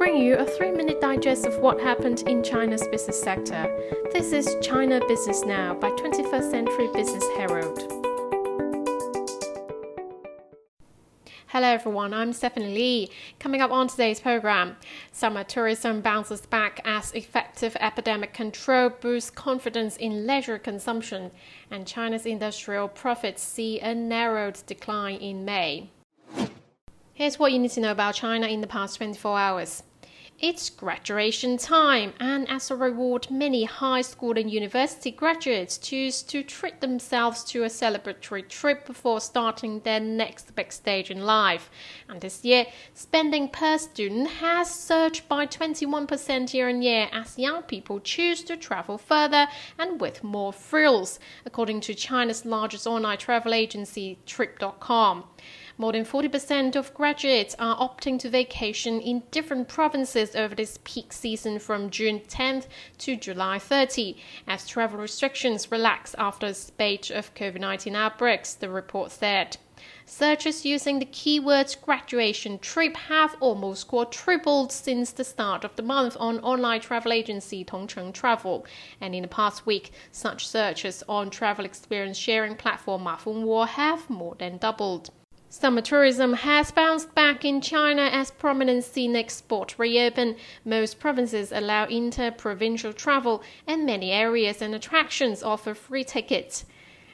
bring you a three minute digest of what happened in China's business sector. This is China Business Now by 21st Century Business Herald. Hello everyone, I'm Stephanie Lee. Coming up on today's program, summer tourism bounces back as effective epidemic control boosts confidence in leisure consumption, and China's industrial profits see a narrowed decline in May. Here's what you need to know about China in the past 24 hours. It's graduation time, and as a reward, many high school and university graduates choose to treat themselves to a celebratory trip before starting their next big stage in life. And this year, spending per student has surged by 21% year on year as young people choose to travel further and with more frills, according to China's largest online travel agency, Trip.com. More than 40% of graduates are opting to vacation in different provinces over this peak season from June 10th to July 30, as travel restrictions relax after a spate of COVID 19 outbreaks, the report said. Searches using the keywords graduation trip have almost quadrupled since the start of the month on online travel agency Tongcheng Travel. And in the past week, such searches on travel experience sharing platform Mafengwo have more than doubled. Summer tourism has bounced back in China as prominent scenic spots reopen. Most provinces allow inter-provincial travel, and many areas and attractions offer free tickets.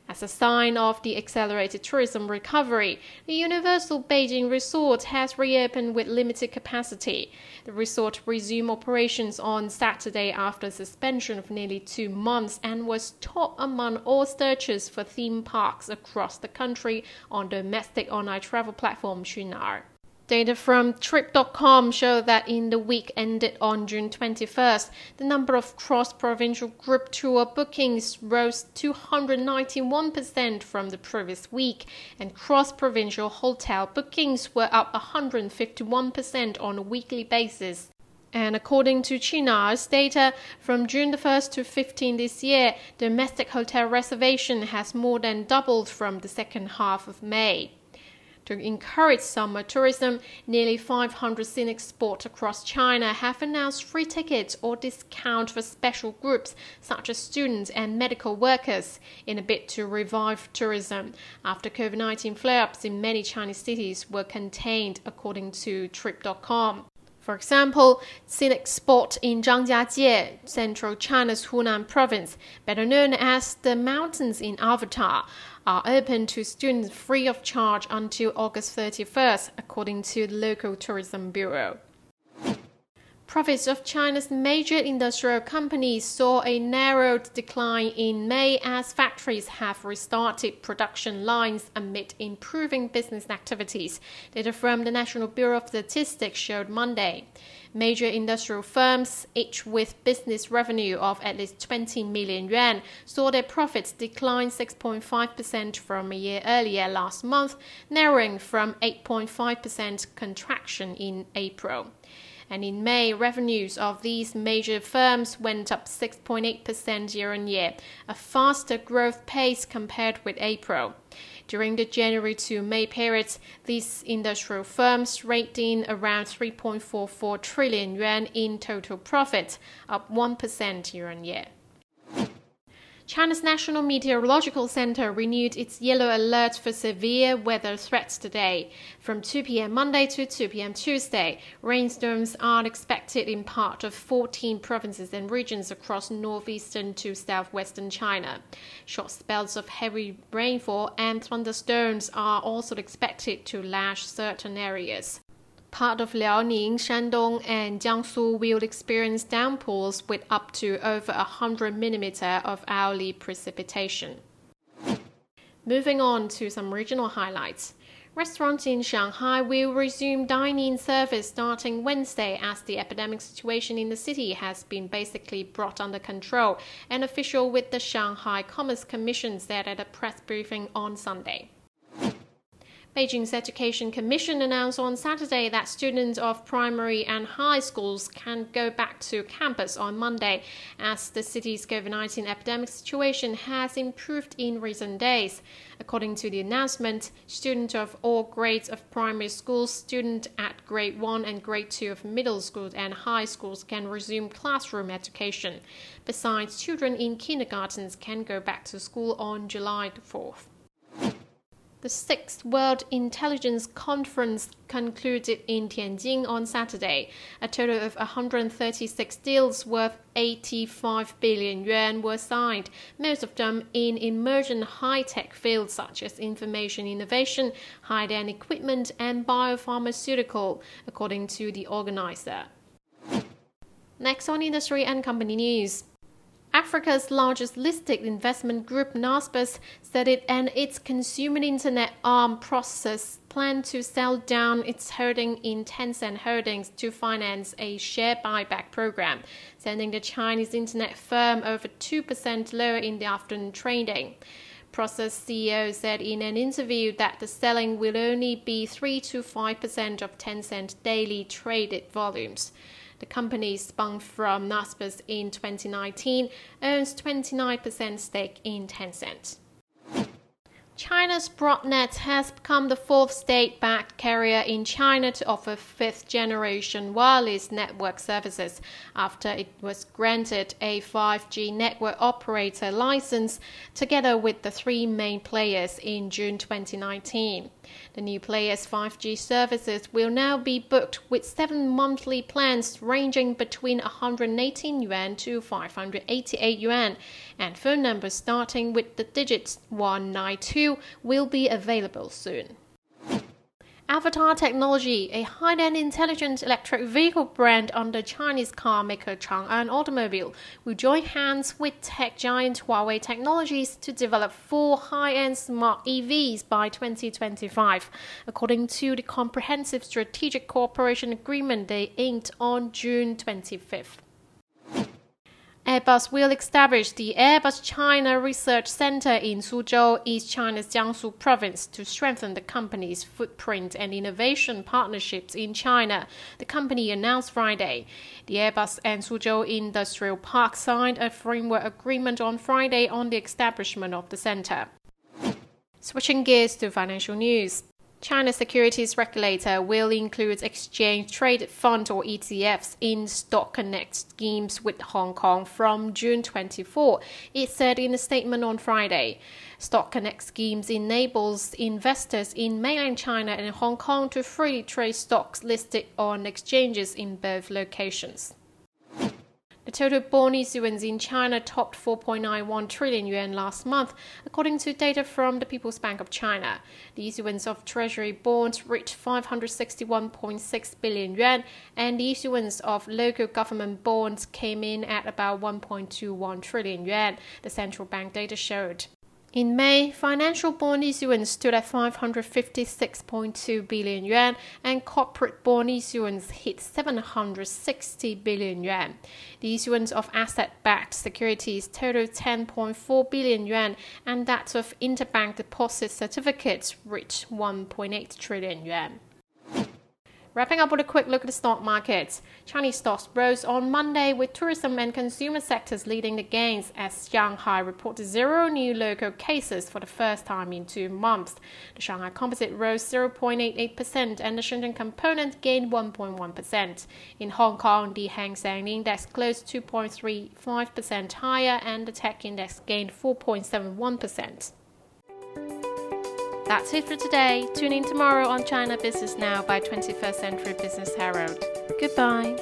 As a sign of the accelerated tourism recovery, the Universal Beijing Resort has reopened with limited capacity. The resort resumed operations on Saturday after a suspension of nearly two months and was top among all searches for theme parks across the country on domestic online travel platform Qunar. Data from Trip.com show that in the week ended on June 21st, the number of cross provincial group tour bookings rose 291% from the previous week, and cross provincial hotel bookings were up 151% on a weekly basis. And according to Qunar's data, from June 1st to 15 this year, domestic hotel reservation has more than doubled from the second half of May. To encourage summer tourism, nearly 500 scenic spots across China have announced free tickets or discount for special groups such as students and medical workers in a bid to revive tourism after COVID 19 flare ups in many Chinese cities were contained, according to Trip.com. For example, scenic spot in Zhangjiajie, central China's Hunan province, better known as the mountains in Avatar, are open to students free of charge until August 31st, according to the local tourism bureau. Profits of China's major industrial companies saw a narrowed decline in May as factories have restarted production lines amid improving business activities, data from the National Bureau of Statistics showed Monday. Major industrial firms, each with business revenue of at least 20 million yuan, saw their profits decline 6.5% from a year earlier last month, narrowing from 8.5% contraction in April and in May, revenues of these major firms went up 6.8% year on year, a faster growth pace compared with April. During the January to May period, these industrial firms raked in around 3.44 trillion yuan in total profit, up 1% year on year. China's National Meteorological Center renewed its yellow alert for severe weather threats today. From 2 p.m. Monday to 2 p.m. Tuesday, rainstorms are expected in part of 14 provinces and regions across northeastern to southwestern China. Short spells of heavy rainfall and thunderstorms are also expected to lash certain areas. Part of Liaoning, Shandong, and Jiangsu will experience downpours with up to over 100 mm of hourly precipitation. Moving on to some regional highlights. Restaurants in Shanghai will resume dining service starting Wednesday as the epidemic situation in the city has been basically brought under control, an official with the Shanghai Commerce Commission said at a press briefing on Sunday. Beijing's Education Commission announced on Saturday that students of primary and high schools can go back to campus on Monday as the city's COVID 19 epidemic situation has improved in recent days. According to the announcement, students of all grades of primary schools, students at grade 1 and grade 2 of middle schools and high schools can resume classroom education. Besides, children in kindergartens can go back to school on July 4th. The sixth World Intelligence Conference concluded in Tianjin on Saturday. A total of 136 deals worth 85 billion yuan were signed, most of them in emerging high tech fields such as information innovation, high end equipment, and biopharmaceutical, according to the organizer. Next on industry and company news. Africa's largest listed investment group, Naspers, said it and its consumer internet arm Prosus plan to sell down its holding in Tencent Holdings to finance a share buyback program, sending the Chinese internet firm over 2% lower in the afternoon trading. Prosus CEO said in an interview that the selling will only be 3 to 5% of Tencent daily traded volumes. The company spun from Naspers in 2019, owns 29% stake in Tencent. China's Broadnet has become the fourth state-backed carrier in China to offer fifth-generation wireless network services after it was granted a 5G network operator license together with the three main players in June 2019. The new player's 5G services will now be booked with seven monthly plans ranging between 118 yuan to 588 yuan, and phone numbers starting with the digits 192 will be available soon. Avatr Technology, a high-end intelligent electric vehicle brand under Chinese car maker Chang'an Automobile, will join hands with tech giant Huawei Technologies to develop four high-end smart EVs by 2025, according to the comprehensive strategic cooperation agreement they inked on June 25th. Airbus will establish the Airbus China Research Center in Suzhou, East China's Jiangsu province, to strengthen the company's footprint and innovation partnerships in China, the company announced Friday. The Airbus and Suzhou Industrial Park signed a framework agreement on Friday on the establishment of the center. Switching gears to financial news. China's securities regulator will include exchange traded fund or ETFs in Stock Connect schemes with Hong Kong from June 24, it said in a statement on Friday. Stock Connect schemes enables investors in mainland China and Hong Kong to freely trade stocks listed on exchanges in both locations. Total bond issuance in China topped 4.91 trillion yuan last month, according to data from the People's Bank of China. The issuance of treasury bonds reached 561.6 billion yuan, and the issuance of local government bonds came in at about 1.21 trillion yuan, the central bank data showed. In May, financial bond issuance stood at 556.2 billion yuan and corporate bond issuance hit 760 billion yuan. The issuance of asset-backed securities totaled 10.4 billion yuan and that of interbank deposit certificates reached 1.8 trillion yuan. Wrapping up with a quick look at the stock markets. Chinese stocks rose on Monday with tourism and consumer sectors leading the gains as Shanghai reported zero new local cases for the first time in two months. The Shanghai Composite rose 0.88% and the Shenzhen Component gained 1.1%. In Hong Kong, the Hang Seng Index closed 2.35% higher and the Tech Index gained 4.71%. That's it for today. Tune in tomorrow on China Business Now by 21st Century Business Herald. Goodbye.